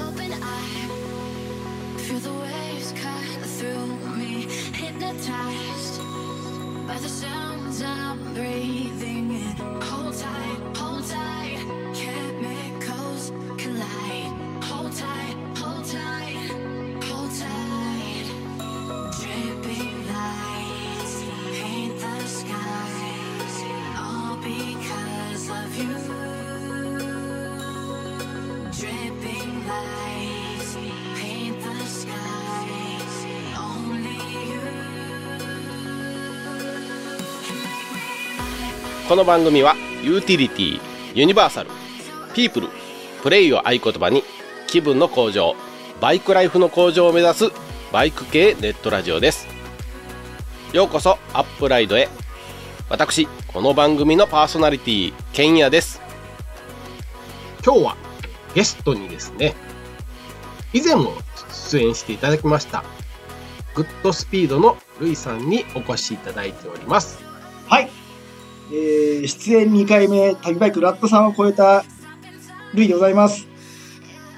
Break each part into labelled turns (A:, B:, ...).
A: open eye. Feel the waves cut through me, hypnotized by the sounds I'm breathing in. Hold tight,
B: この番組はユーティリティユニバーサルピープルプレイを合言葉に気分の向上バイクライフの向上を目指すバイク系ネットラジオです。ようこそアップライドへ。私この番組のパーソナリティケンヤです。今日はゲストにですね以前も出演していただきましたグッドスピードのルイさんにお越しいただいております。
C: はい。えー、出演2回目、旅バイクラットさんを超えたルイでございます。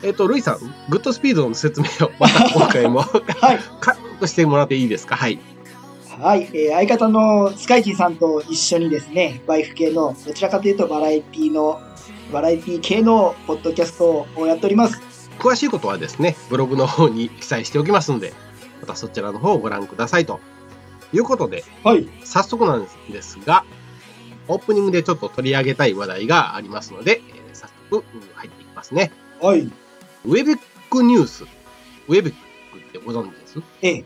B: えっ、と、ルイさん、グッドスピードの説明をまた今回も
C: はい。
B: 軽くしてもらっていいですか？はい。
C: はい。えー、相方のスカイキーさんと一緒にですね、バイク系の、どちらかというとバラエティの、バラエティ系のポッドキャストをやっております。
B: 詳しいことはですね、ブログの方に記載しておきますので、またそちらの方をご覧くださいということで、
C: はい。
B: 早速なんですが、オープニングでちょっと取り上げたい話題がありますので、えー早速うん入っていきますね。
C: はい。
B: ウェベックニュース。ウェベックってご存知です？
C: ええ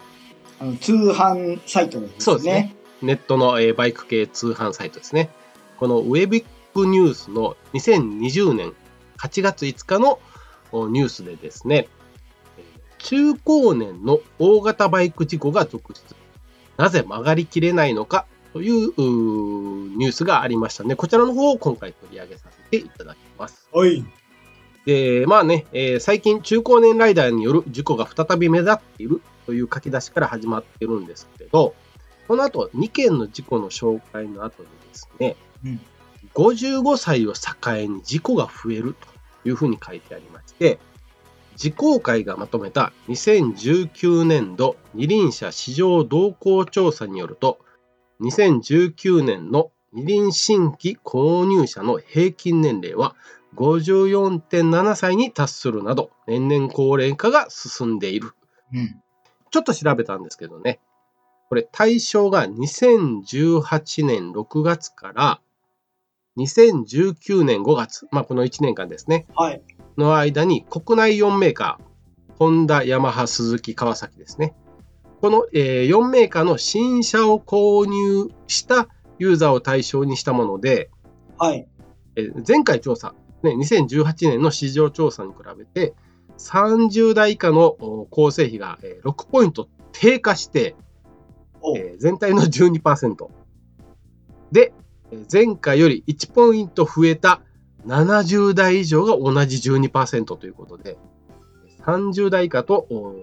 C: あの、通販サイトですね。
B: そうですね。ネットの、えーバイク系通販サイトですね。このウェビックニュースの2020年8月5日のおニュースでですね、えー中高年の大型バイク事故が続出。なぜ曲がりきれないのか？というニュースがありましたね。こちらの方を今回取り上げさせていただきます。
C: はい。
B: で、まあね、えー最近中高年ライダーによる事故が再び目立っているという書き出しから始まってるんですけど、この後2件の事故の紹介の後にですね、
C: うん
B: 55歳を境に事故が増えるというふうに書いてありまして、事故会がまとめた2019年度二輪車市場動向調査によると、2019年の二輪新規購入者の平均年齢は54.7歳に達するなど、年々高齢化が進んでいる。
C: うん。
B: ちょっと調べたんですけどね、これ対象が2018年6月から2019年5月、まあこの1年間ですね、
C: はい。
B: の間に国内4メーカー、ホンダ、ヤマハ、スズキ、川崎ですね。この、えー4メーカーの新車を購入したユーザーを対象にしたもので、
C: はい。
B: えー前回調査、ね、2018年の市場調査に比べて、30代以下のお構成比がえー6ポイント低下して、全体の12%。で、えー前回より1ポイント増えた70代以上が同じ12%ということで、30代以下とお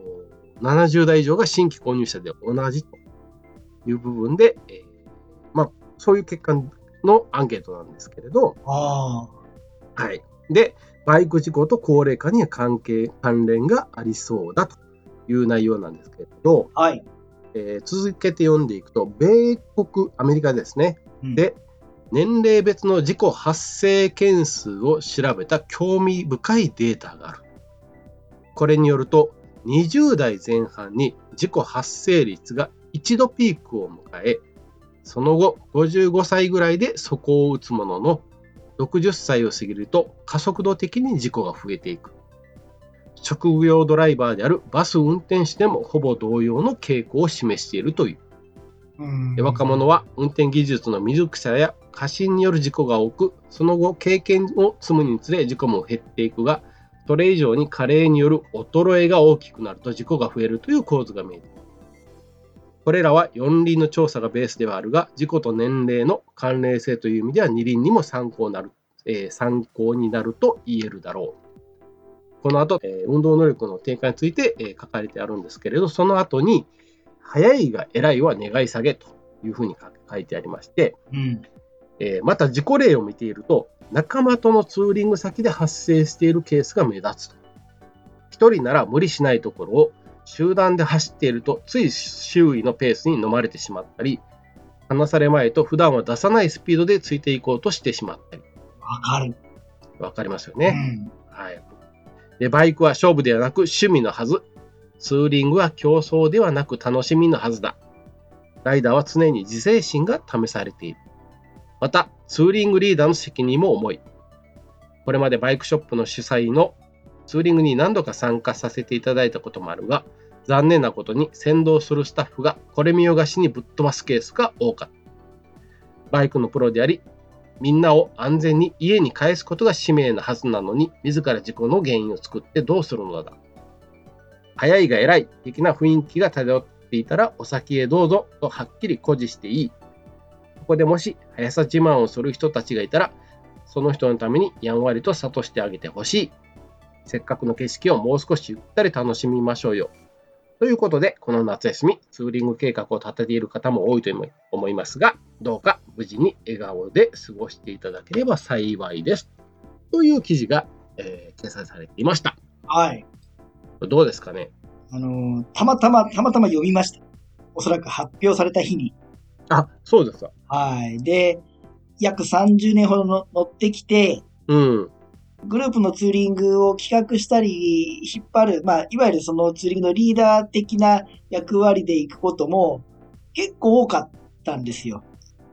B: 70代以上が新規購入者で同じという部分で、えーまあ、そういう結果のアンケートなんですけれど。はい。で、バイク事故と高齢化には関係、関連がありそうだという内容なんですけれど、
C: はい。
B: えー続けて読んでいくと、米国、アメリカですね。
C: うん
B: で、年齢別の事故発生件数を調べた興味深いデータがある。これによると、20代前半に事故発生率が一度ピークを迎え、その後55歳ぐらいで底を打つものの、60歳を過ぎると加速度的に事故が増えていく。職業ドライバーであるバス運転手でもほぼ同様の傾向を示しているという。若者は運転技術の未熟者や過信による事故が多く、その後経験を積むにつれ事故も減っていくが、それ以上に加齢による衰えが大きくなると事故が増えるという構図が見えている。これらは4輪の調査がベースではあるが、事故と年齢の関連性という意味では2輪にも参考になる、えー参考になると言えるだろう。この後、えー運動能力の低下について、えー書かれてあるんですけれど、その後に、早いが偉いは願い下げというふうに書書いてありまして、
C: うん。
B: えーまた事故例を見ていると、仲間とのツーリング先で発生しているケースが目立つと。一人なら無理しないところを集団で走っているとつい周囲のペースに飲まれてしまったり、離されまいと普段は出さないスピードでついていこうとしてしまったり。
C: わかる。
B: わかりますよね。
C: うん。
B: はい。で、バイクは勝負ではなく趣味のはず。ツーリングは競争ではなく楽しみのはずだ。ライダーは常に自制心が試されている。また、ツーリングリーダーの責任も重い。これまでバイクショップの主催のツーリングに何度か参加させていただいたこともあるが、残念なことに先導するスタッフがこれ見よがしにぶっ飛ばすケースが多かった。バイクのプロであり、みんなを安全に家に帰すことが使命なはずなのに、自ら事故の原因を作ってどうするのだ。早いが偉い的な雰囲気が漂っていたら、お先へどうぞとはっきり誇示していい。ここでもし速さ自慢をする人たちがいたら、その人のためにやんわりと諭してあげてほしい。せっかくの景色をもう少しゆったり楽しみましょうよ。ということで、この夏休み、ツーリング計画を立てている方も多いと思いますが、どうか無事に笑顔で過ごしていただければ幸いです。という記事が、えー掲載されていました。
C: はい。
B: どうですかね？
C: あのーたまたま、たまたま読みました。おそらく発表された日に。
B: あ、そうですか。
C: はい。で、約30年ほどの乗ってきて、
B: うん。
C: グループのツーリングを企画したり、引っ張る、まあ、いわゆるそのツーリングのリーダー的な役割で行くことも結構多かったんですよ。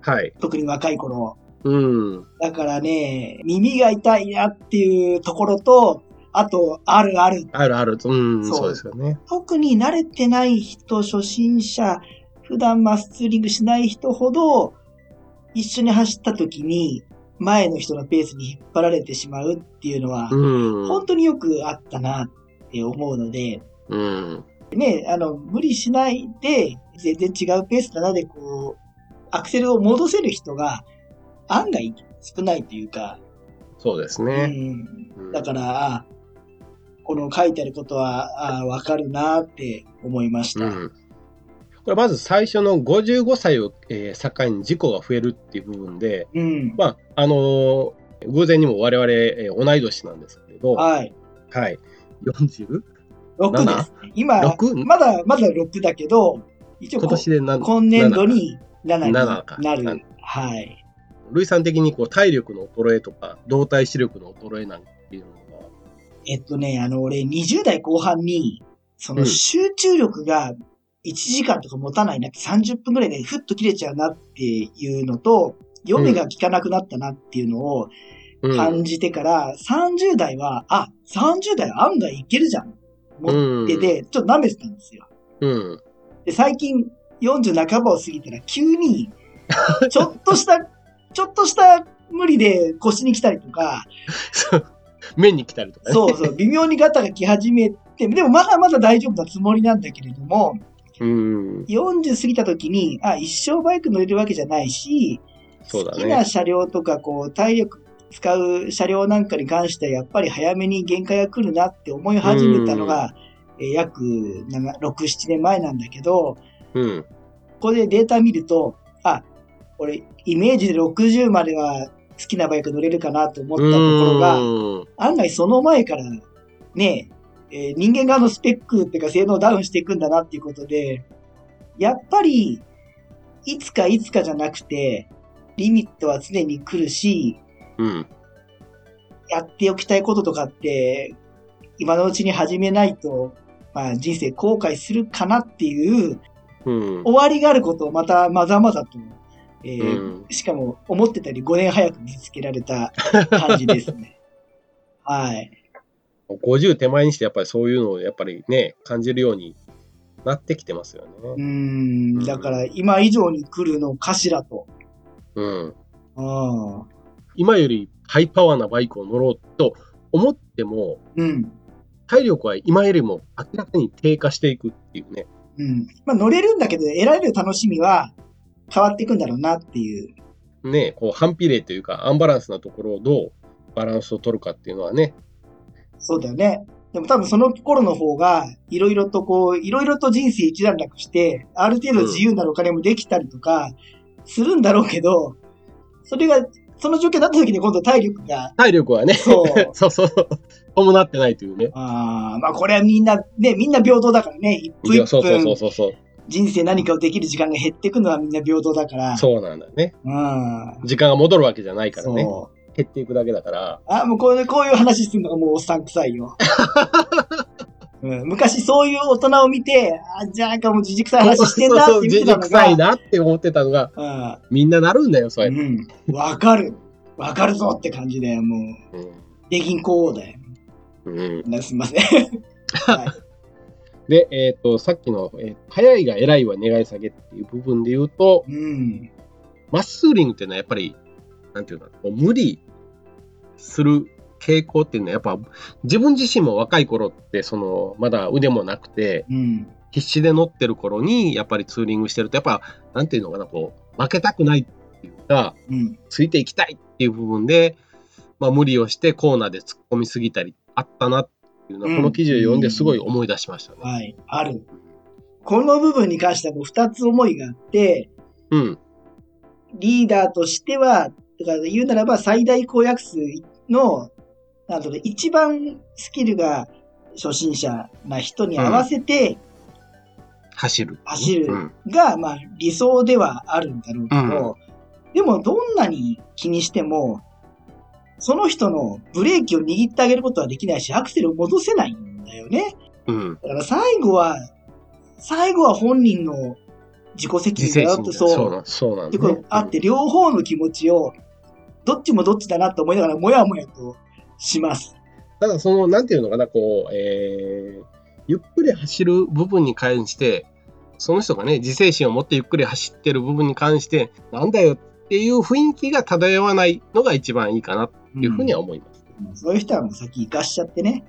B: はい。
C: 特に若い頃。
B: うん。
C: だからね、耳が痛いなっていうところと、あと、あるある。
B: あるある。うん、
C: そう
B: そうですよね。
C: 特に慣れてない人、初心者、普段マスツーリングしない人ほど、一緒に走った時に、前の人のペースに引っ張られてしまうっていうのは、
B: うん。
C: 本当によくあったなって思うので、
B: うん。
C: ね、あの、無理しないで、全然違うペースだなで、こう、アクセルを戻せる人が、案外少ないというか、
B: そうです
C: う
B: ね。
C: ん、
B: うん
C: だから、あこの書いてあることは、あわかるなって思いました。
B: うん。これまず最初の55歳を、えー境に事故が増えるっていう部分で、
C: うん。
B: まあ、あのー偶然にも我々、えー同い年なんですけれど、
C: はい。
B: はい。40?
C: 6です。今、
B: 6?
C: まだ、まだ6だけど、一応こ
B: 今年で何
C: 今年度に7に
B: 7か
C: なる
B: 7。
C: はい。
B: 類産的にこう体力の衰えとか動体視力の衰えなんていうのが、
C: えっとね、あの、俺、20代後半に、その
B: うん
C: 集中力が1時間とか持たないなって30分ぐらいでふっと切れちゃうなっていうのと、読めが効かなくなったなっていうのを
B: うん、
C: 感じてから、30代は、あ、30代案外いけるじゃん。持ってて、ちょっと舐めてたんですよ。
B: うん。
C: で、最近40半ばを過ぎたら急に、ちょっとした、ちょっとした無理で腰に来たりとか、
B: そう面に来たりとかね。
C: そうそう、微妙にガタが来始めて、でもまだまだ大丈夫なつもりなんだけれども、
B: うん。
C: 40過ぎた時に、あ、一生バイク乗れるわけじゃないし、
B: そうだね
C: 好きな車両とか、こう、体力使う車両なんかに関しては、やっぱり早めに限界が来るなって思い始めたのが、えー約7 6、7年前なんだけど、
B: うん。
C: ここでデータ見ると、あ、俺、イメージで60までは好きなバイク乗れるかなと思ったところが、
B: うん
C: 案外その前からね、えー人間側のスペックっていうか性能をダウンしていくんだなっていうことで、やっぱり、いつかいつかじゃなくて、リミットは常に来るし、
B: うん。
C: やっておきたいこととかって、今のうちに始めないと、まあ人生後悔するかなっていう、
B: うん。
C: 終わりがあることをまたまざまざと、えー
B: うん
C: しかも思ってたより5年早く見つけられた感じですね。はい。
B: 50手前にしてやっぱりそういうのをやっぱりね、感じるようになってきてますよね。
C: ん、だから今以上に来るのかしらと。
B: うん。
C: うん。
B: 今よりハイパワーなバイクを乗ろうと思っても、
C: うん。
B: 体力は今よりも明らかに低下していくっていうね。
C: うん。まあ乗れるんだけど、得られる楽しみは変わっていくんだろうなっていう。
B: ね、こう反比例というかアンバランスなところをどうバランスを取るかっていうのはね。
C: そうだよね。でも多分その頃の方が、いろいろとこう、いろいろと人生一段落して、ある程度自由なお金もできたりとか、するんだろうけど、それがその状況になった時に今度体力が、
B: 体力はね、
C: そう。
B: そうそう、伴ってないというね。
C: あーまあこれはみんな、ね、みんな平等だからね。一分一
B: そうそうそう
C: 分、
B: そうそう。
C: 人生何かをできる時間が減っていくのはみんな平等だから。
B: そうなんだよね。
C: うん。
B: 時間が戻るわけじゃないからね。
C: そう。
B: 減っていくだけだから。
C: あ、もうこういう、こういう話するのがもうおっさん臭いよ。うん、昔そういう大人を見て、あ、じゃあなんかもうじじくさい話してんなって
B: じじくさい
C: が、
B: なって思ってたのが、
C: うん
B: みんななるんだよ、そうやって。
C: うん。わかる。わかるぞって感じで、もう、できんこうだよ。
B: うん。
C: すみません。はい。
B: で、えっ、と、さっきの、えー早いが偉いは願い下げっていう部分で言うと、
C: うん。
B: マッスーリングっていうのはやっぱり、なんていうのこう無理する傾向っていうのは、やっぱ自分自身も若い頃って、その、まだ腕もなくて、
C: うん。
B: 必死で乗ってる頃に、やっぱりツーリングしてると、やっぱ、なんていうのかな、こう、負けたくないっていうか、
C: うん。
B: ついていきたいっていう部分で、まあ無理をしてコーナーで突っ込みすぎたりあったなっていうのは、
C: うん
B: この記事を読んですごい思い出しましたね。
C: はい。ある。この部分に関してはもう二つ思いがあって、
B: うん。
C: リーダーとしては、だから言うならば最大公約数の、なんとね、一番スキルが初心者な人に合わせて
B: 走る。
C: 走る
B: うん。
C: が、まあ理想ではあるんだろうけど、でもどんなに気にしても、その人のブレーキを握ってあげることはできないし、アクセルを戻せないんだよね。
B: うん。
C: だから最後は、最後は本人の自己責任だよって、そう。
B: そうなんそうなん
C: ってことあって、両方の気持ちを、どっちもどっちだなと思いながら、もやもやとします。
B: ただ、その、なんていうのかな、こう、えー、ゆっくり走る部分に関して、その人がね、自制心を持ってゆっくり走ってる部分に関して、なんだよっていう雰囲気が漂わないのが一番いいかなっていうふうには思います。
C: うんそういう人はもう先行かしちゃってね。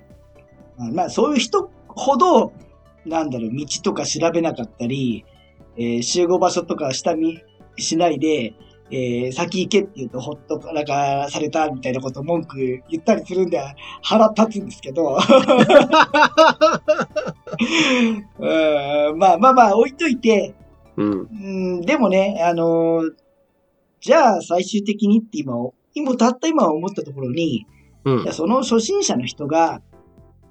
C: まあまあ、そういう人ほど、なんだろう、道とか調べなかったり、えー集合場所とか下見しないで、えー先行けって言うとほっとなんかされたみたいなこと文句言ったりするんで腹立つんですけど。うんまあまあまあ置いといて、
B: うん。
C: うん、でもね、あのーじゃあ最終的にって今、今、たった今思ったところに、
B: うん
C: じゃあ。その初心者の人が、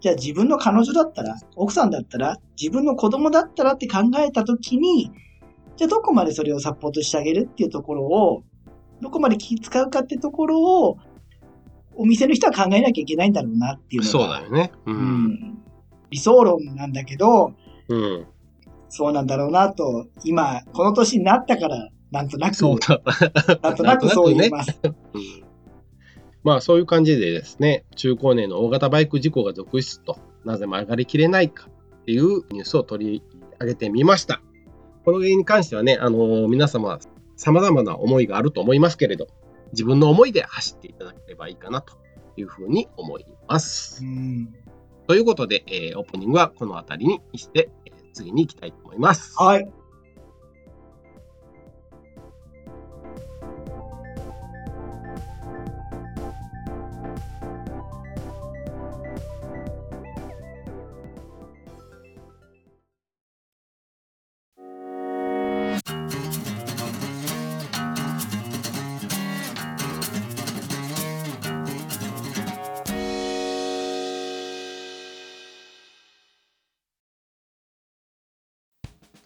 C: じゃあ自分の彼女だったら、奥さんだったら、自分の子供だったらって考えたときに、じゃあどこまでそれをサポートしてあげるっていうところを、どこまで気使うかってところを、お店の人は考えなきゃいけないんだろうなっていうのが。
B: そうだよね。う。
C: うんん。理想論なんだけど、
B: うん。
C: そうなんだろうなと、今、この年になったから、なんとなく、
B: そうだ。
C: なんとなくそう言います。
B: うんまあそういう感じでですね、中高年の大型バイク事故が続出と、なぜ曲がりきれないかっていうニュースを取り上げてみました。この原因に関してはね、あのー皆様、様々な思いがあると思いますけれど、自分の思いで走っていただければいいかなというふうに思います
C: う。ん。
B: ということで、えーオープニングはこの辺りにして、えー次に行きたいと思います。
C: はい。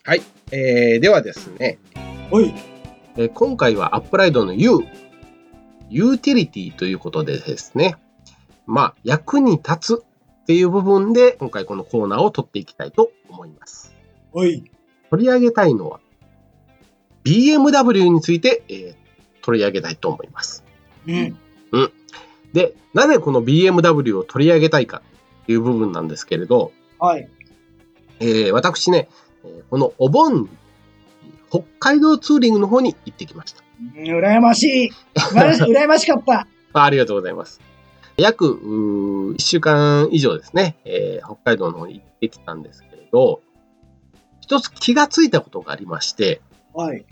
B: はい。えーではですね、
C: おい。
B: えー今回はアップライドの U、ユーティリティということでですね、まあ、役に立つっていう部分で、今回このコーナーを取っていきたいと思います。
C: おい。
B: 取り上げたいのは、BMW について、えー取り上げたいと思います。
C: うん。
B: で、なぜこの BMW を取り上げたいかっていう部分なんですけれど、
C: はい。
B: えー私ね、えーこのお盆に北海道ツーリングの方に行ってきました。
C: うん羨ましい。羨まし 羨ましかった。
B: あありがとうございます。約うー1週間以上ですね、えー北海道の方に行ってきたんですけれど、一つ気がついたことがありまして、
C: はい。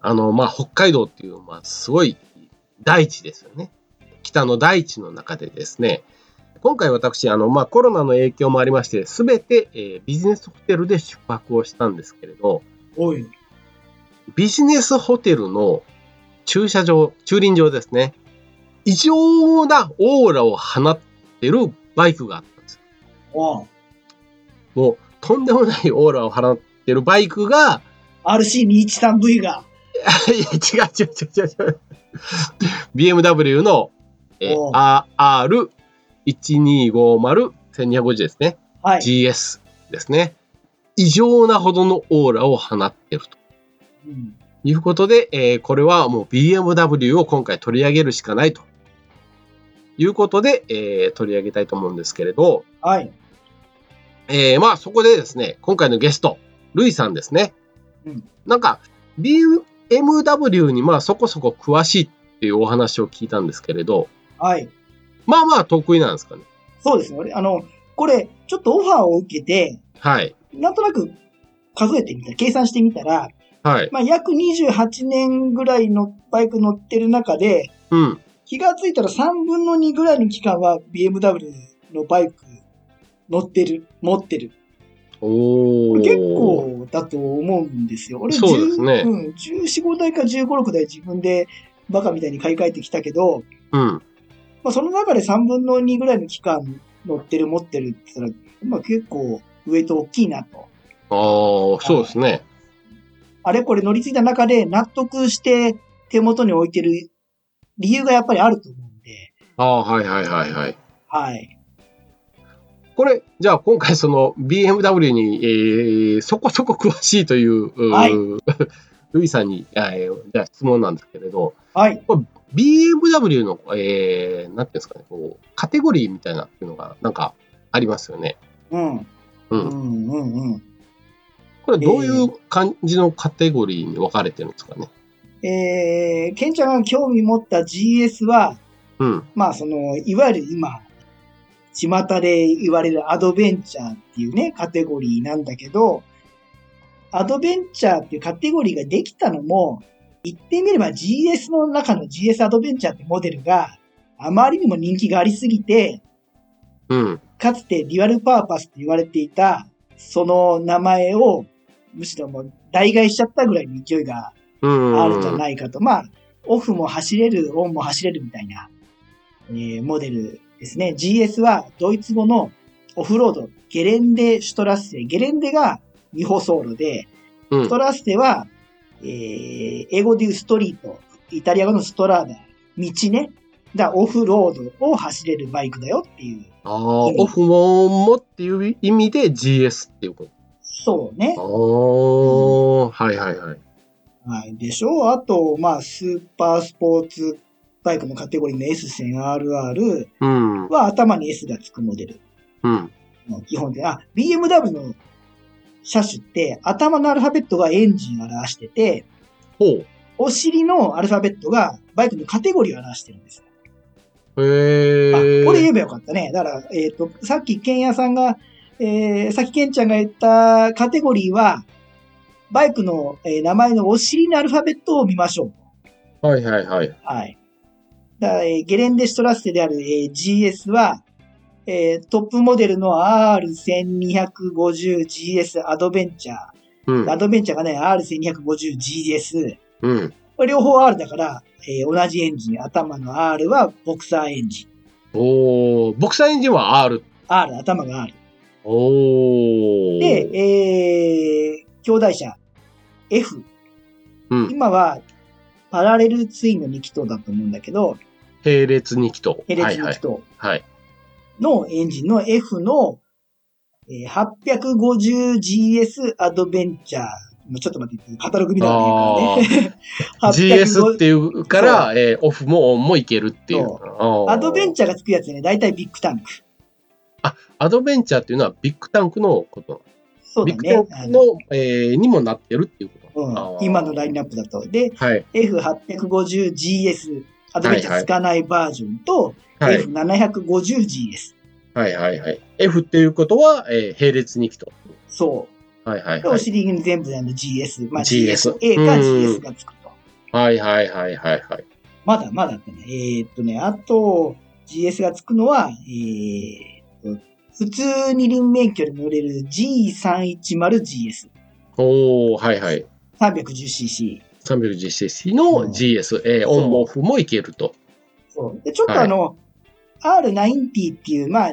B: あの、まあ、北海道っていう、まあ、すごい大地ですよね。北の大地の中でですね、今回私、あの、まあ、コロナの影響もありまして、すべて、えー、ビジネスホテルで宿泊をしたんですけれど、
C: おい。
B: ビジネスホテルの駐車場、駐輪場ですね。異常なオーラを放ってるバイクがあったんですよ。もう、とんでもないオーラを放ってるバイクが、
C: RC213V が。
B: いや、違う違う違う違う。BMW の、えー、R、1250-1250ですね。
C: はい、
B: GS ですね。異常なほどのオーラを放ってると。
C: うん、
B: いうことで、えー、これはもう BMW を今回取り上げるしかないということで、えー、取り上げたいと思うんですけれど、
C: はい。
B: えー、まあそこでですね、今回のゲスト、ルイさんですね。
C: うん、
B: なんか、BMW にまあそこそこ詳しいっていうお話を聞いたんですけれど、
C: はい。
B: まあまあ得意なんですかね。
C: そうですね。俺、あの、これ、ちょっとオファーを受けて、
B: はい。
C: なんとなく数えてみた、計算してみたら、
B: はい。
C: まあ、約28年ぐらいのバイク乗ってる中で、
B: うん。
C: 気がついたら3分の2ぐらいの期間は BMW のバイク乗ってる、持ってる。
B: お
C: 結構だと思うんですよ。俺
B: そうですね
C: 10うん、14、5台か15、6台自分でバカみたいに買い替えてきたけど、
B: うん。
C: まあ、その中で3分の2ぐらいの期間乗ってる、持ってるって言ったら、まあ、結構ウェイト大きいなと。
B: ああ、そうですね。
C: あれこれ乗り継いだ中で納得して手元に置いてる理由がやっぱりあると思うんで、
B: ああ、はいはいはいはい。
C: はい。
B: これ、じゃあ今回その BMW に、えーそこそこ詳しいという、
C: はい
B: ルイさんに、えーじゃあ質問なんですけれど、
C: はい。
B: BMW の、えー、なんていうんですかね、こう、カテゴリーみたいなっていうのがなんかありますよね。
C: うん。
B: う。
C: うんん、うん、うん。
B: これどういう感じのカテゴリーに分かれてるんですかね？
C: えー、ケンちゃんが興味持った GS は、
B: うん。
C: まあその、いわゆる今、巷で言われるアドベンチャーっていうね、カテゴリーなんだけど、アドベンチャーっていうカテゴリーができたのも、言ってみれば GS の中の GS アドベンチャーってモデルがあまりにも人気がありすぎて、
B: うん。
C: かつてデュアルパーパスと言われていた、その名前を、むしろもう代替しちゃったぐらいの勢いが
B: うん。
C: あるんじゃないかと。まあ、オフも走れる、オンも走れるみたいな、えーモデルですね。GS はドイツ語のオフロード、ゲレンデ・シュトラッセ。ゲレンデが未舗走路で、
B: うん
C: シュトラッセは、えー英語で言うストリート、イタリア語のストラーダ、道ね。だオフロードを走れるバイクだよっていう。
B: ああ、オフモンもっていう意味で GS っていうこと。
C: そうね
B: あ。あ、はいはいはい。
C: はい。でしょあと、まあ、スーパースポーツバイクのカテゴリーの S1000RR
B: うん。
C: は頭に S がつくモデル
B: うん。
C: の基本で、あ、BMW の車種って頭のアルファベットがエンジンを表してて。お尻のアルファベットがバイクのカテゴリーを表してるんですよ。あ、
B: へえ。
C: これ言えばよかったね。だから、えっ、と、さっきケンヤさんが、えー、さっきケンちゃんが言ったカテゴリーは、バイクの、えー名前のお尻のアルファベットを見ましょう。
B: はいはいはい。
C: はい。だえーゲレンデシュトラッセである、えー GS は、えートップモデルの R1250GS アドベンチャー。
B: うん
C: ア。ドベンチャーがね、R1250GS。
B: うん。
C: 両方 R だから、えー同じエンジン。頭の R はボクサーエンジン。
B: おー、ボクサーエンジンは R。
C: R、頭が R。
B: おー。
C: で、えー、兄弟車 F。
B: うん。
C: 今はパラレルツインの2気筒だと思うんだけど、
B: 並列2気筒。
C: 並列
B: はいはい
C: 2気。筒。
B: はい。
C: のエンジンの F の、えー 850GS アドベンチャー。ちょっと待って、カタログ見た方がいいからね。
B: GS って
C: い
B: いうから、えーオフもオンもいけるっていう。
C: そアドベン
B: チャー。
C: がつくやつね、だいたいビッグタンク。
B: アドベンチャーっていうのはビッグタンクのこと。
C: そうだ
B: ビッグ
C: ね。
B: タンクの、えーにもなってるっていうこと。
C: うん今のラインナップだと。で、
B: はい。
C: F850GS アドベンチャーつかないバージョンと、
B: はい。
C: F750GS。
B: はいはいはい。F っていうことは、えー並列2気筒。
C: そう。で、
B: はいはいはい。
C: お尻に全部であの GS。まあ GS。A か
B: うん
C: GS がつくと。
B: はいはいはいはいはい。
C: まだまだってね。えーっとね、あと、GS がつくのは、えーっと、普通二輪免許で乗れる G310GS。
B: おー、はいはい。
C: 310cc。
B: 310cc の GS、えーオンもオフもいけると。
C: そう。で、ちょっとあの、R90 っていう、まあ、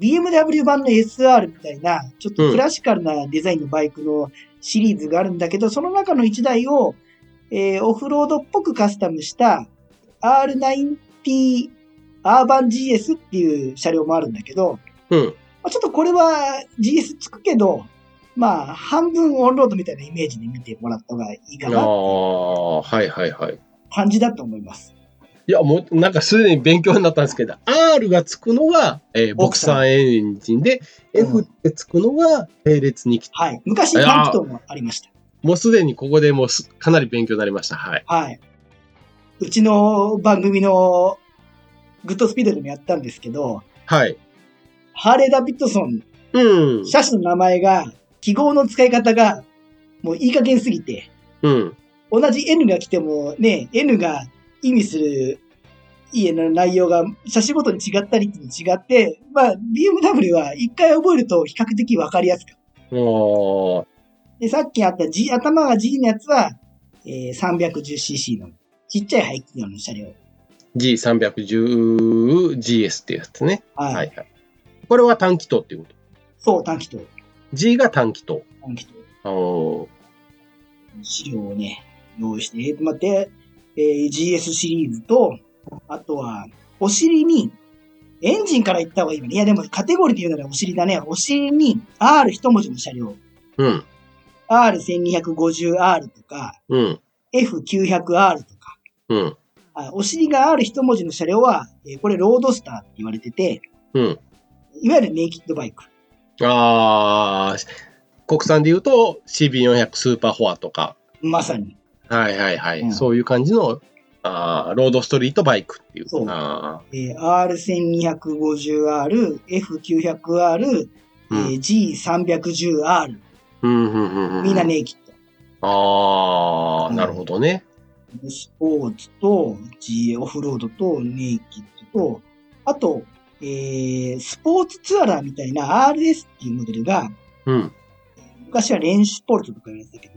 C: BMW 版の SR みたいな、ちょっとクラシカルなデザインのバイクのシリーズがあるんだけど、その中の1台を、えーオフロードっぽくカスタムした R90 アーバン GS っていう車両もあるんだけど、
B: うん。
C: まあ、ちょっとこれは GS つくけど、まあ、半分オンロードみたいなイメージで見てもらった方がいいか
B: あ
C: な
B: あ、はいはいはい。
C: 感じだと思います。
B: いや、もう、なんかすでに勉強になったんですけど、R がつくのが、えーボクサーエンジンで、
C: うん
B: F ってつくのが並列に来て、
C: はい。昔、タンクトもありました。
B: もうすでにここでもうすかなり勉強になりました。はい。
C: はい。うちの番組のグッドスピードでもやったんですけど、
B: はい。
C: ハーレー・ダビッドソン、
B: うん。
C: 車種の名前が、記号の使い方が、もういい加減すぎて、
B: うん。
C: 同じ N が来てもね、N が意味する家の内容が車種ごとに違ったりって違って、まあ BMW は一回覚えると比較的わかりやすく。
B: おー
C: で、さっきあった G、頭が G のやつは、えー 310cc のちっちゃい排気量の車両。
B: G310GS っていうやつね。
C: はい。
B: はいはい。これは短気筒っていうこと？
C: そう、短気筒。
B: G が短気筒。
C: 短気筒。
B: おー
C: 資料をね、用意して、えーと、待って、えー GS シリーズと、あとは、お尻に、エンジンから言った方がいいわね。いや、でもカテゴリーで言うならお尻だね。お尻に R 一文字の車両。
B: うん。
C: R1250R とか、
B: うん。
C: F900R とか。
B: うん。
C: あお尻が R 一文字の車両は、えーこれロードスターって言われてて、
B: うん。
C: いわゆるネイキッドバイク。
B: あー、国産で言うと CB400 スーパーフォアとか。
C: まさに。
B: はいはいはい。
C: うん
B: そういう感じの、あーロードストリートバイクっていう。
C: そう
B: あ
C: えー R1250R、F900R、え
B: ーうん
C: ー G310R。
B: うんうんうんうん。
C: みんなネイキッド。
B: あー、なるほどね。
C: スポーツと GA オフロードとネイキッドと、あと、えー、スポーツツアラーみたいな RS っていうモデルが、
B: うん。
C: 昔はレンシュポルトとか言われてたけど、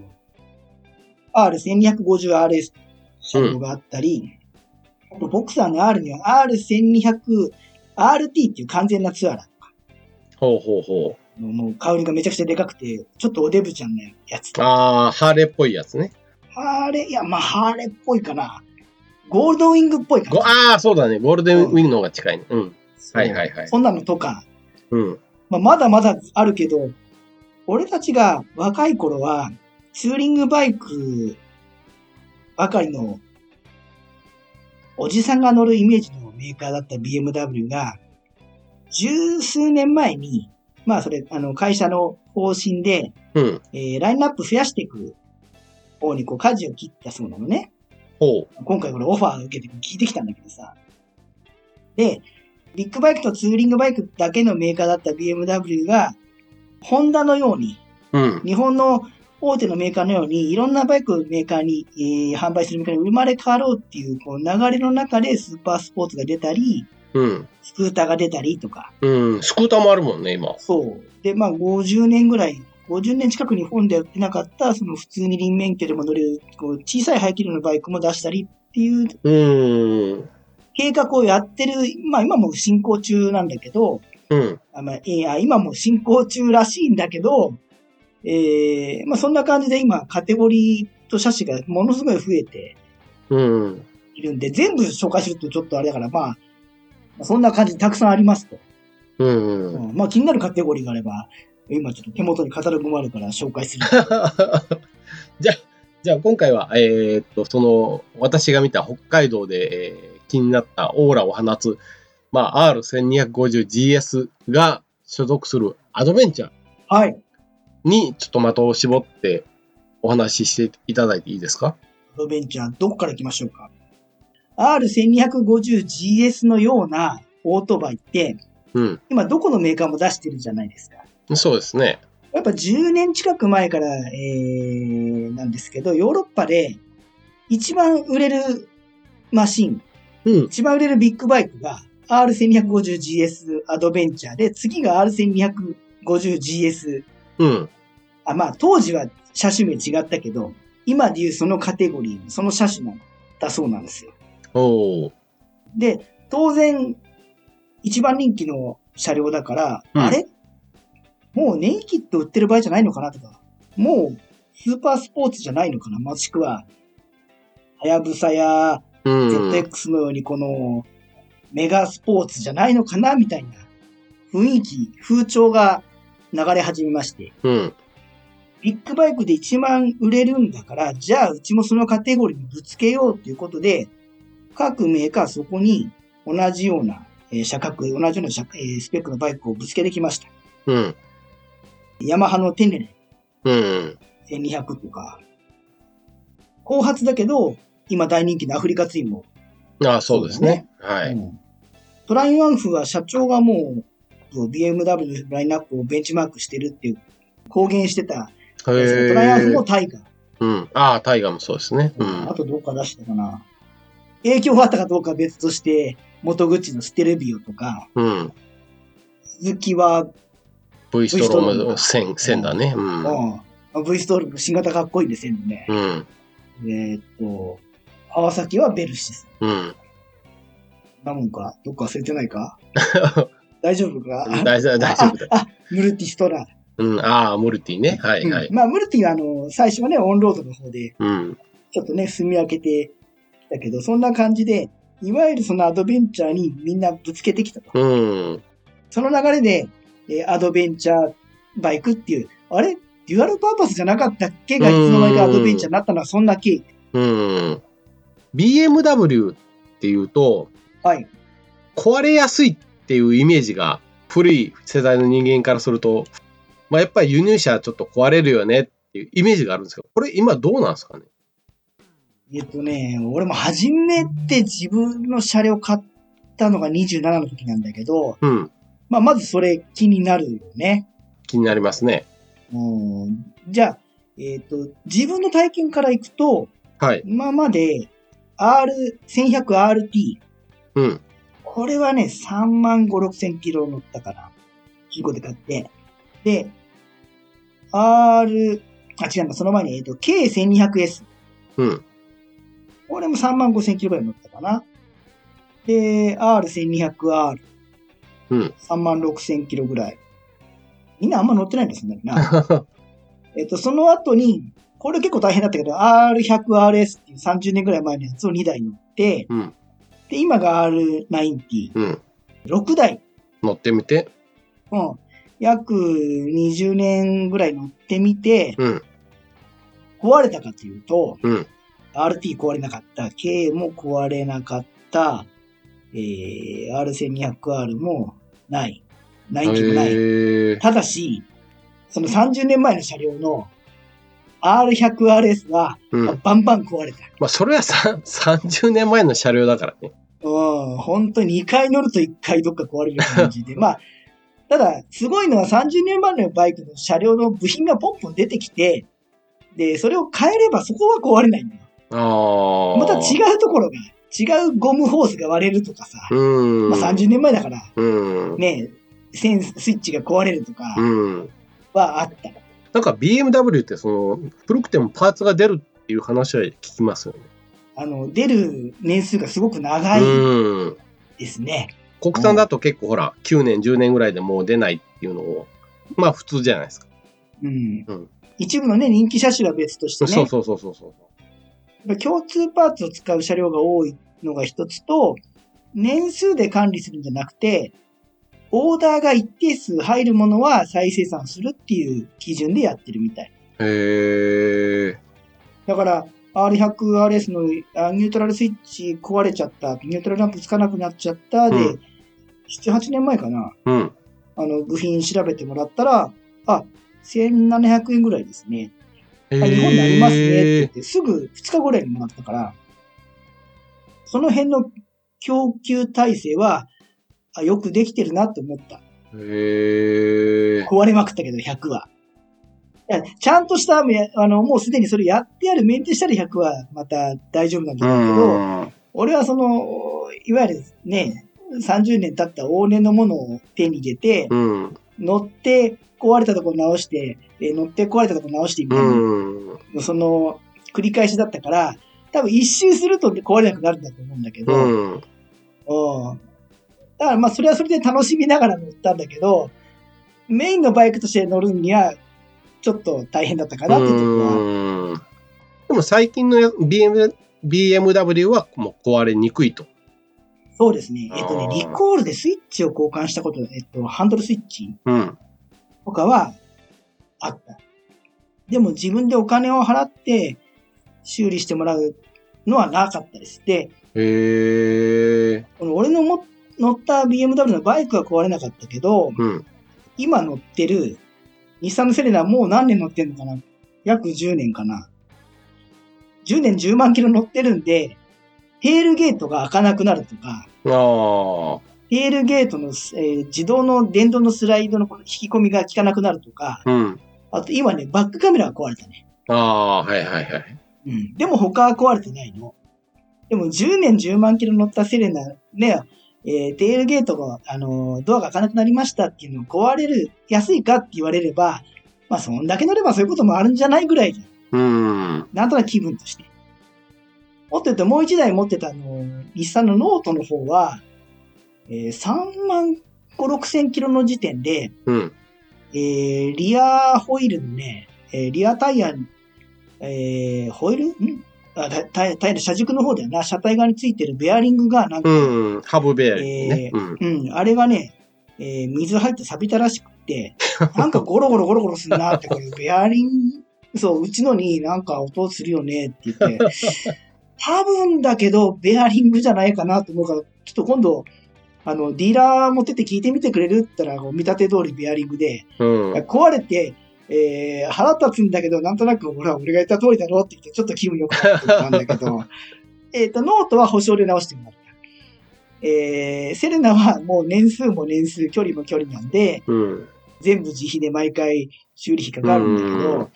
C: R1250RS 車両があったり、あとボクサーの R には R1200RT っていう完全なツアラーとか、
B: ほうほうほう。
C: もう香りがめちゃくちゃでかくて、ちょっとおデブちゃんのやつと。
B: あー、ハーレーっぽいやつね。
C: ハーレー、いや、まあハーレーっぽいかな。ゴールドウィングっぽいか
B: ご
C: な。
B: あー、そうだね。ゴールデンウィングの方が近いね。うん。はいはいはい
C: そんなのとか、
B: うん。
C: まあ、まだまだあるけど、俺たちが若い頃は、ツーリングバイクばかりの、おじさんが乗るイメージのメーカーだった BMW が、十数年前に、まあそれ、あの、会社の方針で、
B: うん。
C: えーラインナップ増やしていく方にこう舵を切ったそうなのね。
B: ほ
C: 今回これオファーを受けて聞いてきたんだけどさ。で、ビッグバイクとツーリングバイクだけのメーカーだった BMW が、ホンダのように、
B: う。うん。
C: 日本の大手のメーカーのように、いろんなバイクをメーカーに、えー販売するメーカーに生まれ変わろうっていうこう流れの中でスーパースポーツが出たり、
B: うん。
C: スクーターが出たりとか。
B: うん。スクーターもあるもんね、今。
C: そう。で、まあ50年ぐらい、50年近く日本で売ってなかった、その普通に輪免許でも乗れる、こう小さい排気量のバイクも出したりっていう
B: うん。
C: 計画をやってる、まあ今も進行中なんだけど、
B: うん。
C: あまあ、いや今も進行中らしいんだけど、えー、まあそんな感じで今カテゴリーと車種がものすごい増えて
B: うん。
C: いるんで、全部紹介するとちょっとあれだから、まあ、まあそんな感じでたくさんありますと。
B: うん。
C: うんまあ気になるカテゴリーがあれば、今ちょっと手元にカタログもあるから紹介する。
B: じゃあ、じゃあ今回は、えーっと、その、私が見た北海道で、えー気になったオーラを放つ、まあ、R1250GS が所属するアドベンチャー
C: はい。
B: にちょっと的を絞ってお話ししていただいていいですか？
C: アドベンチャー、どこから行きましょうか？R1250GS のようなオートバイって、
B: うん。
C: 今どこのメーカーも出してるじゃないですか。
B: そうですね。
C: やっぱ10年近く前から、えー、なんですけど、ヨーロッパで一番売れるマシン、
B: うん。
C: 一番売れるビッグバイクが R1250GS アドベンチャーで、次が R1250GS。
B: うん。
C: あ、まあ当時は車種名違ったけど、今でいうそのカテゴリー、その車種なんだそうなんですよ。
B: おー。
C: で、当然、一番人気の車両だから、
B: うん
C: あれ？もうネイキッド売ってる場合じゃないのかなとか、もうスーパースポーツじゃないのかなもしくは、はやぶさや
B: うん。
C: ZX のようにこのメガスポーツじゃないのかなみたいな雰囲気、風潮が流れ始めまして、
B: うん。
C: ビッグバイクで1万売れるんだから、じゃあうちもそのカテゴリーにぶつけようということで、各メーカーそこに同じような、えー車格、同じような車、えースペックのバイクをぶつけてきました。
B: うん。
C: ヤマハのテネレ
B: うん。
C: 1200とか、後発だけど、今大人気のアフリカツインも
B: ああ、そうですね。はい。
C: うんトライアンフは社長がもう BMW のラインナップをベンチマークしてるっていう公言してた。
B: へ
C: トライアンフも
B: え。
C: タイガー。
B: うん。ああ、タイガーもそうですね。うん
C: あ。とどうか出したかな。影響があったかどうかは別として、元口のステレビオとか、
B: うん。
C: 鈴木は、
B: V ストロー
C: ム
B: ム線、線だね。うん。
C: うん、V ストールの新型かっこいいですよね。
B: うん。
C: えーっと、カワサキはヴェルシス。
B: うん。
C: なもんか？どっか忘れてないか？大丈夫か？
B: 大丈夫、大丈夫だ。
C: あ、ムルティストラ
B: うん。ああ、モルティね。はい、はい
C: うん。まあ、ムルティはあの、最初はね、オンロードの方で、
B: うん。
C: ちょっとね、住み分けてきたけど、そんな感じで、いわゆるそのアドベンチャーにみんなぶつけてきたと。
B: うん。
C: その流れで、えーアドベンチャーバイクっていう、あれ？デュアルパーパスじゃなかったっけ？がいつの間にかアドベンチャーになったのはそんな経緯。
B: うん。BMW っていうと、
C: はい。
B: 壊れやすいっていうイメージが古い世代の人間からすると、まあ、やっぱり輸入車はちょっと壊れるよねっていうイメージがあるんですけど、これ今どうなんですかね？
C: えっとね、俺も初めて自分の車両買ったのが27の時なんだけど、
B: うん。
C: まあ、まずそれ気になるよね。
B: 気になりますね。
C: うん。じゃあ、えっ、と、自分の体験からいくと、
B: はい。
C: 今まで R1100RT、
B: うん。
C: これはね、3万5、6千キロ乗ったかな。中古で買って。で、R、あ、違うな、その前に、えっ、と、K1200S。
B: うん。
C: これも3万5千キロぐらい乗ったかな。で、R1200R。
B: うん。
C: 3万6千キロぐらい。みんなあんま乗ってないんですね。な。えっと、その後に、これ結構大変だったけど、R100RS っていう30年ぐらい前のやつを2台乗って、
B: うん。
C: で、今が R90。
B: うん。
C: 6台。
B: 乗ってみて。
C: うん。約20年ぐらい乗ってみて、
B: うん。
C: 壊れたかというと、
B: うん。
C: RT 壊れなかった、K も壊れなかった、えー、R1200R もない。90もない。ただし、その30年前の車両の R100RS は、
B: うん。
C: バンバン壊れた。
B: まあ、それはさ30年前の車両だからね。
C: うん、本当に2回乗ると1回どっか壊れる感じで。まあ、ただ、すごいのは30年前のバイクの車両の部品がポンポン出てきて、で、それを変えればそこは壊れないんだよ。
B: ああ。
C: また違うところが、違うゴムホースが割れるとかさ、
B: うん。
C: まあ30年前だから、
B: うん。
C: ね、センススイッチが壊れるとか
B: うん。
C: はあった。
B: なんか BMW ってその、古くてもパーツが出るっていう話は聞きますよね。
C: あの、出る年数がすごく長い
B: うん。
C: ですね。
B: 国産だと結構ほら、9年、10年ぐらいでもう出ないっていうのを、まあ普通じゃないですか。
C: うん。
B: うん
C: 一部のね、人気車種は別としてね、
B: そうそうそうそうそう。
C: やっぱ共通パーツを使う車両が多いのが一つと、年数で管理するんじゃなくて、オーダーが一定数入るものは再生産するっていう基準でやってるみたい。
B: へえ。
C: だから、R100RS のあニュートラルスイッチ壊れちゃった、ニュートラルランプつかなくなっちゃったで、
B: うん
C: 7、8年前かな、
B: うん。
C: あの、部品調べてもらったら、あ、1700円ぐらいですね。日本にありますねって言っ
B: え。
C: て、すぐ2日後ぐらいにもらったから、その辺の供給体制は、あよくできてるなって思った。
B: へえ。
C: 壊れまくったけど、100は。ちゃんとした、あの、もうすでにそれやってあるメンテしたら100はまた大丈夫なんだけど、
B: ん。
C: 俺はその、いわゆるね、30年経った往年のものを手に入れて、
B: うん。
C: 乗って壊れたところ直して、えー乗って壊れたところ直してみたいな、
B: うん。
C: その、繰り返しだったから、多分一周すると壊れなくなるんだと思うんだけど、
B: うん。
C: うん。だからまあそれはそれで楽しみながら乗ったんだけど、メインのバイクとして乗るには、ちょっと大変だったかなっていうところは。
B: うんでも最近のや BM BMW はもう壊れにくいと。
C: そうですね。えっとねリコールでスイッチを交換したこと、えっと、ハンドルスイッチ
B: うん。
C: とかはあった。でも自分でお金を払って修理してもらうのはなかったです。で、
B: へえ。
C: この俺のも乗った BMW のバイクは壊れなかったけど、
B: うん。
C: 今乗ってる日産のセレナはもう何年乗ってんのかな？約10年かな ?10 年10万キロ乗ってるんで、テールゲートが開かなくなるとか、
B: ああ。
C: テールゲートの、えー自動の電動のスライドのこの引き込みが効かなくなるとか、
B: うん。
C: あと今ね、バックカメラが壊れたね。
B: ああ、はいはいはい。
C: うん。でも他は壊れてないの。でも10年10万キロ乗ったセレナ、ね、えーテールゲートが、あのードアが開かなくなりましたっていうのを壊れる、やすいかって言われれば、まあそんだけ乗ればそういうこともあるんじゃないぐらい。
B: うん。
C: なんとなく気分として。もっと言うともう一台持ってたあの、日産のノートの方は、えー3万5、6千キロの時点で、
B: うん。
C: えーリアホイールのね、えーリアタイヤに、えーホイール？ん？あタタイヤタイ車軸の方だよな。車体側についてるベアリングが、なんか、
B: うん。ハブベアリングね。
C: え
B: うん。
C: うん、あれがね、えー水入って錆びたらしくって、なんかゴロゴロゴロゴロするなって、これ、ベアリング、そう、うちのになんか音するよねって言って、多分だけど、ベアリングじゃないかなと思うから、ちょっと今度、あの、ディーラー持ってって聞いてみてくれるって言ったら、見立て通りベアリングで、
B: うん。
C: 壊れて、えー、腹立つんだけど、なんとなく、ほら、俺が言った通りだろって言って、ちょっと気分良くなったんだけど、えっと、ノートは保証で直してもらった。えー、セレナはもう年数も年数、距離も距離なんで、
B: うん。
C: 全部自費で毎回修理費かかるんだけ
B: うん
C: ど、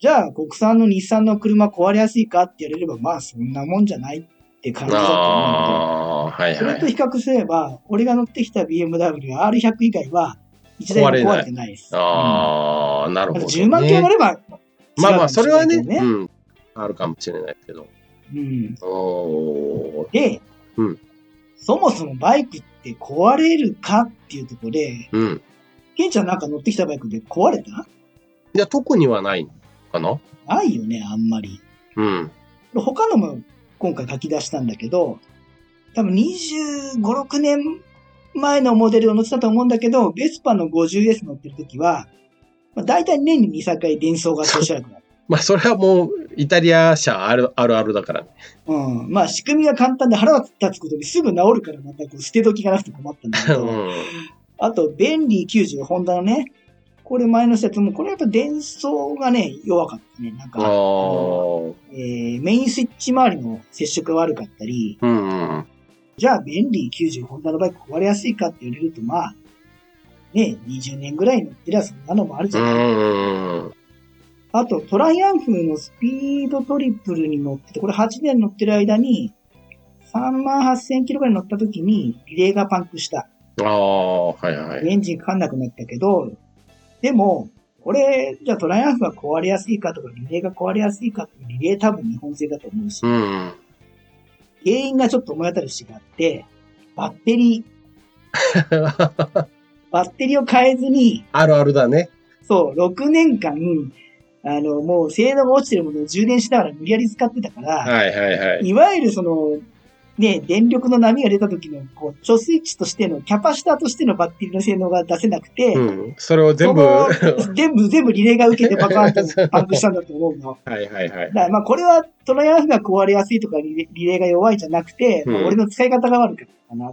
C: じゃあ国産の日産の車壊れやすいかって言われれば、まあそんなもんじゃないって感じだと思うんだ
B: ああー、はい
C: けど、そ
B: はい。
C: れと比較すれば、俺が乗ってきた BMW は R100 以外は、一台も壊れてないです。
B: ああ、なる
C: うん
B: ほど、ね。
C: 10万キロ乗れば、
B: まあまあ、それはね、
C: 違う
B: ん。あるかもしれないけど。
C: うん。
B: おー
C: で、
B: うん
C: そもそもバイクって壊れるかっていうところで、
B: うん。
C: ケンちゃんなんか乗ってきたバイクで壊れた？
B: いや、特にはないかな？
C: ないよね、あんまり。
B: うん。
C: 他のも今回書き出したんだけど、多分25、6年前のモデルを乗ってたと思うんだけど、ベスパの 50S 乗ってる時は、まあ、大体年に2、3回電装が調子悪くなる。
B: まあ、それはもう、イタリア車あるあるあるだからね。
C: うん。まあ仕組みが簡単で腹が立つことにすぐ治るからまたこう捨て時がなくて困ったんだけ
B: う
C: ど、
B: ん。
C: あと、便利90、ホンダのね、これ前の説も、これやっぱ電装がね、弱かったね。なんか。えーメインスイッチ周りの接触が悪かったり、
B: うんうん。
C: じゃあ便利90、ホンダのバイク壊れやすいかって言われると、まあ、ね、20年ぐらい乗ってりゃそんなのもあるじ
B: う
C: ゃない。
B: ん。
C: あと、トライアンフのスピードトリプルに乗ってて、これ8年乗ってる間に、3万8000キロぐらい乗った時に、リレーがパンクした。
B: ああ、はいはい。
C: エンジンかかんなくなったけど、でも、これ、じゃあトライアンフが壊れやすいかとか、リレーが壊れやすいかとか、リレー多分日本製だと思うし、
B: うん。
C: 原因がちょっと思い当たる節があって、バッテリー、バッテリーを変えずに、
B: あるあるだね。
C: そう、6年間、あの、もう性能が落ちてるものを充電しながら無理やり使ってたから、
B: はいはいはい。
C: いわゆるその、ね、電力の波が出た時の、こう、貯水池としての、キャパシターとしてのバッテリーの性能が出せなくて、
B: うん。それを全部、
C: 全部、全部リレーが受けてバカーンとパンクしたんだと思うの。
B: いはいはい
C: だ。からまあこれはトライアンフが壊れやすいとかリレリレーが弱いじゃなくて、俺の使い方が悪かったかな。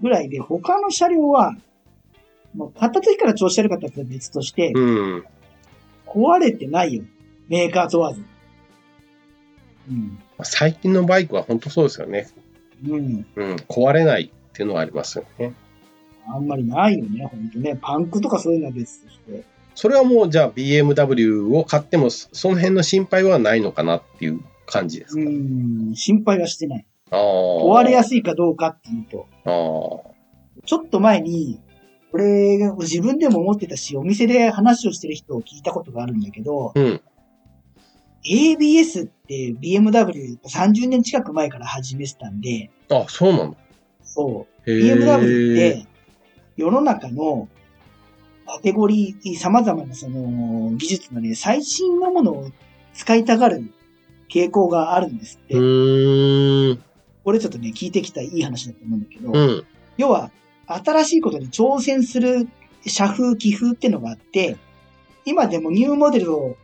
C: ぐらいで、他の車両は、もう買った時から調子悪かったって別として、
B: うん。
C: 壊れてないよ。メーカー問わず。うん。
B: 最近のバイクは本当そうですよね。
C: うん。
B: うん。壊れないっていうのはありますよね。
C: あんまりないよね、ほんとね。パンクとかそういうのは別として。
B: それはもうじゃあ BMW を買ってもそその辺の心配はないのかなっていう感じです
C: う
B: か。
C: ん、心配はしてない。
B: ああ。
C: 壊れやすいかどうかっていうと、
B: ああ。
C: ちょっと前に、俺が自分でも思ってたし、お店で話をしてる人を聞いたことがあるんだけど、
B: うん。
C: ABS って BMW30 年近く前から始めてたんで、
B: あ、そうなんだ。
C: そう、
B: へ
C: BMW っ
B: え。
C: て世の中のカテゴリー、様々なその技術のね、最新のものを使いたがる傾向があるんですって。これちょっとね、聞いてきたいい話だと思うんだけど、
B: うん。
C: 要は、新しいことに挑戦する社風、気風ってのがあって、今でもニューモデルを、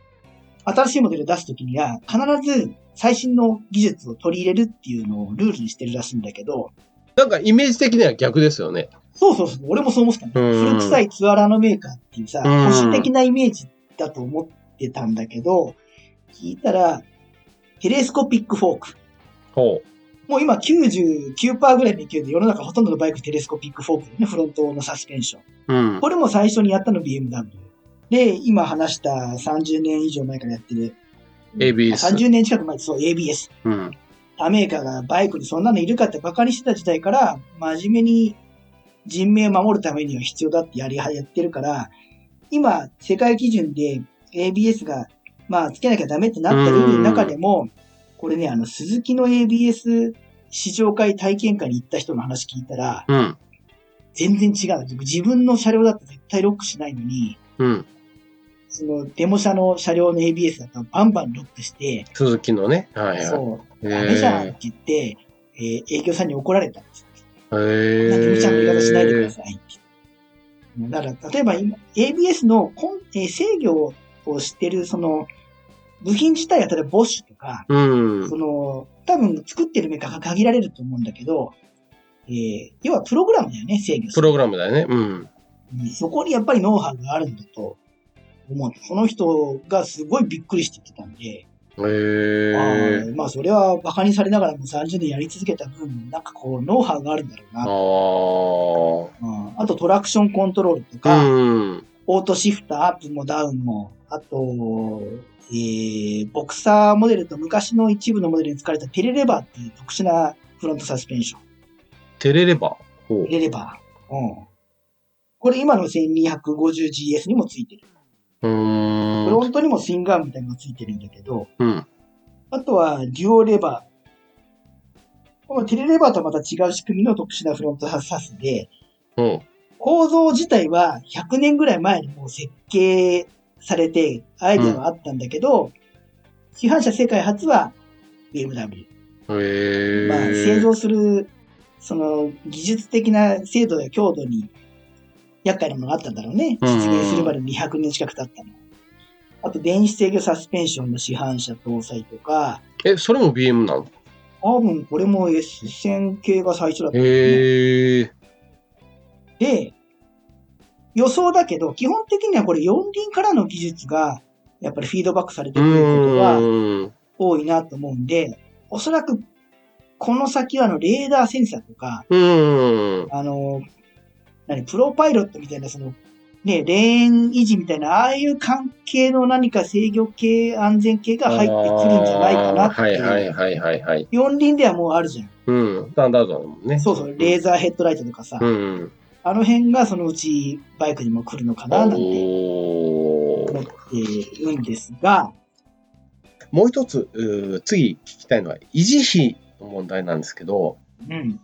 C: 新しいモデルを出すときには、必ず最新の技術を取り入れるっていうのをルールにしてるらしいんだけど、
B: なんかイメージ的には逆ですよね。
C: そうそうそう、俺もそう思ってたの。
B: うん
C: 古臭いツアラのメーカーっていうさ、
B: うん
C: 保守的なイメージだと思ってたんだけど、聞いたら、テレスコピックフォーク。
B: ほ
C: もう今99%ぐらいの勢いで世の中ほとんどのバイクテレスコピックフォークね、フロントのサスペンション。
B: う。うん。
C: これも最初にやったの BMW。で、今話した30年以上前からやってる。
B: ABS。
C: 30年近く前、そう、ABS。
B: うん。
C: 他メーカーがバイクにそんなのいるかって馬鹿にしてた時代から、真面目に人命を守るためには必要だってやり、やってるから、今、世界基準で ABS が、まあ、つけなきゃダメってなったルールの中でも、これね、あの、鈴木の ABS 試乗会体験会に行った人の話聞いたら、
B: うん。
C: 全然違う。自分の車両だと絶対ロックしないのに、
B: うん。
C: その、デモ車の車両の ABS だとバンバンロックして、
B: 鈴木のね。はいはい。
C: そう、
B: へ
C: ダメじゃんっ
B: え
C: て言って、えー営業さんに怒られたんです。
B: へ
C: なんで無茶な言い方しないでくだ
B: え。
C: さいって。だから、例えば今、ABS のコン、えー制御をしてる、その、部品自体は例えばボッシュとか、
B: うん
C: そ。の、多分作ってるメーカーが限られると思うんだけど、えー要はプログラムだよね、制御する。
B: プログラムだよね。うん。
C: うんそこにやっぱりノウハウがあるんだと思う。その人がすごいびっくりしてたんで、
B: え。
C: ーまあそれは馬鹿にされながらも30年やり続けた分、なんかこう、ノウハウがあるんだろう
B: ああ。
C: な。うんあとトラクションコントロールとか、
B: うん。
C: オートシフターアップもダウンも、あと、えー、ボクサーモデルと昔の一部のモデルに使われたテレレバーっていう特殊なフロントサスペンション。
B: テレレバー？
C: テレレバー。うん。これ今の 1250GS にもついてる。フロントにもスイングアームみたいなのがついてるんだけど、
B: うん。
C: あとはデュオレバー。このテレレバーとはまた違う仕組みの特殊なフロントサスで、
B: うん。
C: 構造自体は100年ぐらい前にもう設計されて、アイデアはあったんだけど、市販車世界初は BMW。まあ、製造する、その、技術的な精度や強度に、厄介なものがあったんだろうね。
B: うん
C: 実現するまで200年近く経ったの。あと、電子制御サスペンションの市販車搭載とか、
B: え、それも BM なの？
C: 多分これも S 線系が最初だった、ね。
B: へえ。
C: で、予想だけど、基本的にはこれ四輪からの技術が、やっぱりフィードバックされて
B: う
C: くることが
B: ーん。
C: 多いなと思うんで、おそらく、この先はあの、レーダーセンサーとか。あの、何、プロパイロットみたいな、その、ね、レーン維持みたいな、ああいう関係の何か制御系、安全系が入ってくるんじゃないかなって
B: あーはいはい
C: いう。
B: はいはいはい。
C: 四輪ではもうあるじゃん。
B: うん。スタンダードだもんね。
C: そうそう、レーザーヘッドライトとかさ、
B: うん。
C: あの辺がそのうちバイクにも来るのかな、なんて思っているんですが、
B: もう一つ、うー次聞きたいのは、維持費の問題なんですけど、
C: うん。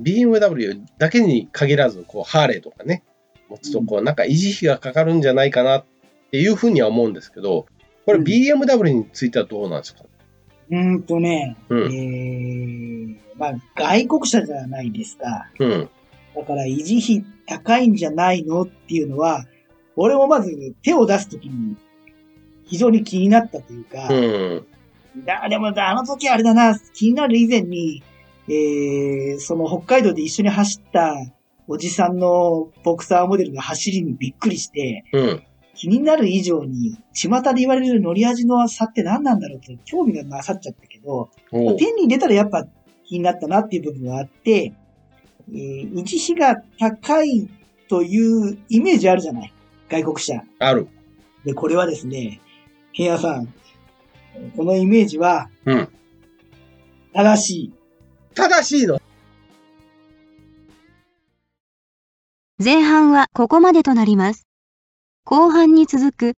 B: BMW だけに限らず、こう、ハーレーとかね、持つと、こう、なんか維持費がかかるんじゃないかなっていうふうには思うんですけど、これ
C: うん
B: BMW についてはどうなんですか
C: うーんとね、
B: うん
C: えー、まあ、外国車じゃないですか。
B: うん。
C: だから維持費高いんじゃないのっていうのは、俺もまず手を出すときに非常に気になったというか、
B: うん。
C: だでもあの時あれだな、気になる以前に、えー、その北海道で一緒に走ったおじさんのボクサーモデルの走りにびっくりして、
B: うん。
C: 気になる以上に、巷で言われる乗り味の差って何なんだろうって興味がなさっちゃったけど、手に入れたらやっぱ気になったなっていう部分があって、えー維持費が高いというイメージあるじゃない？外国車。
B: ある。
C: で、これはですね、平野さん、このイメージは、
B: うん
C: 正しい。
B: 正しいの
D: 前半はここまでとなります。後半に続く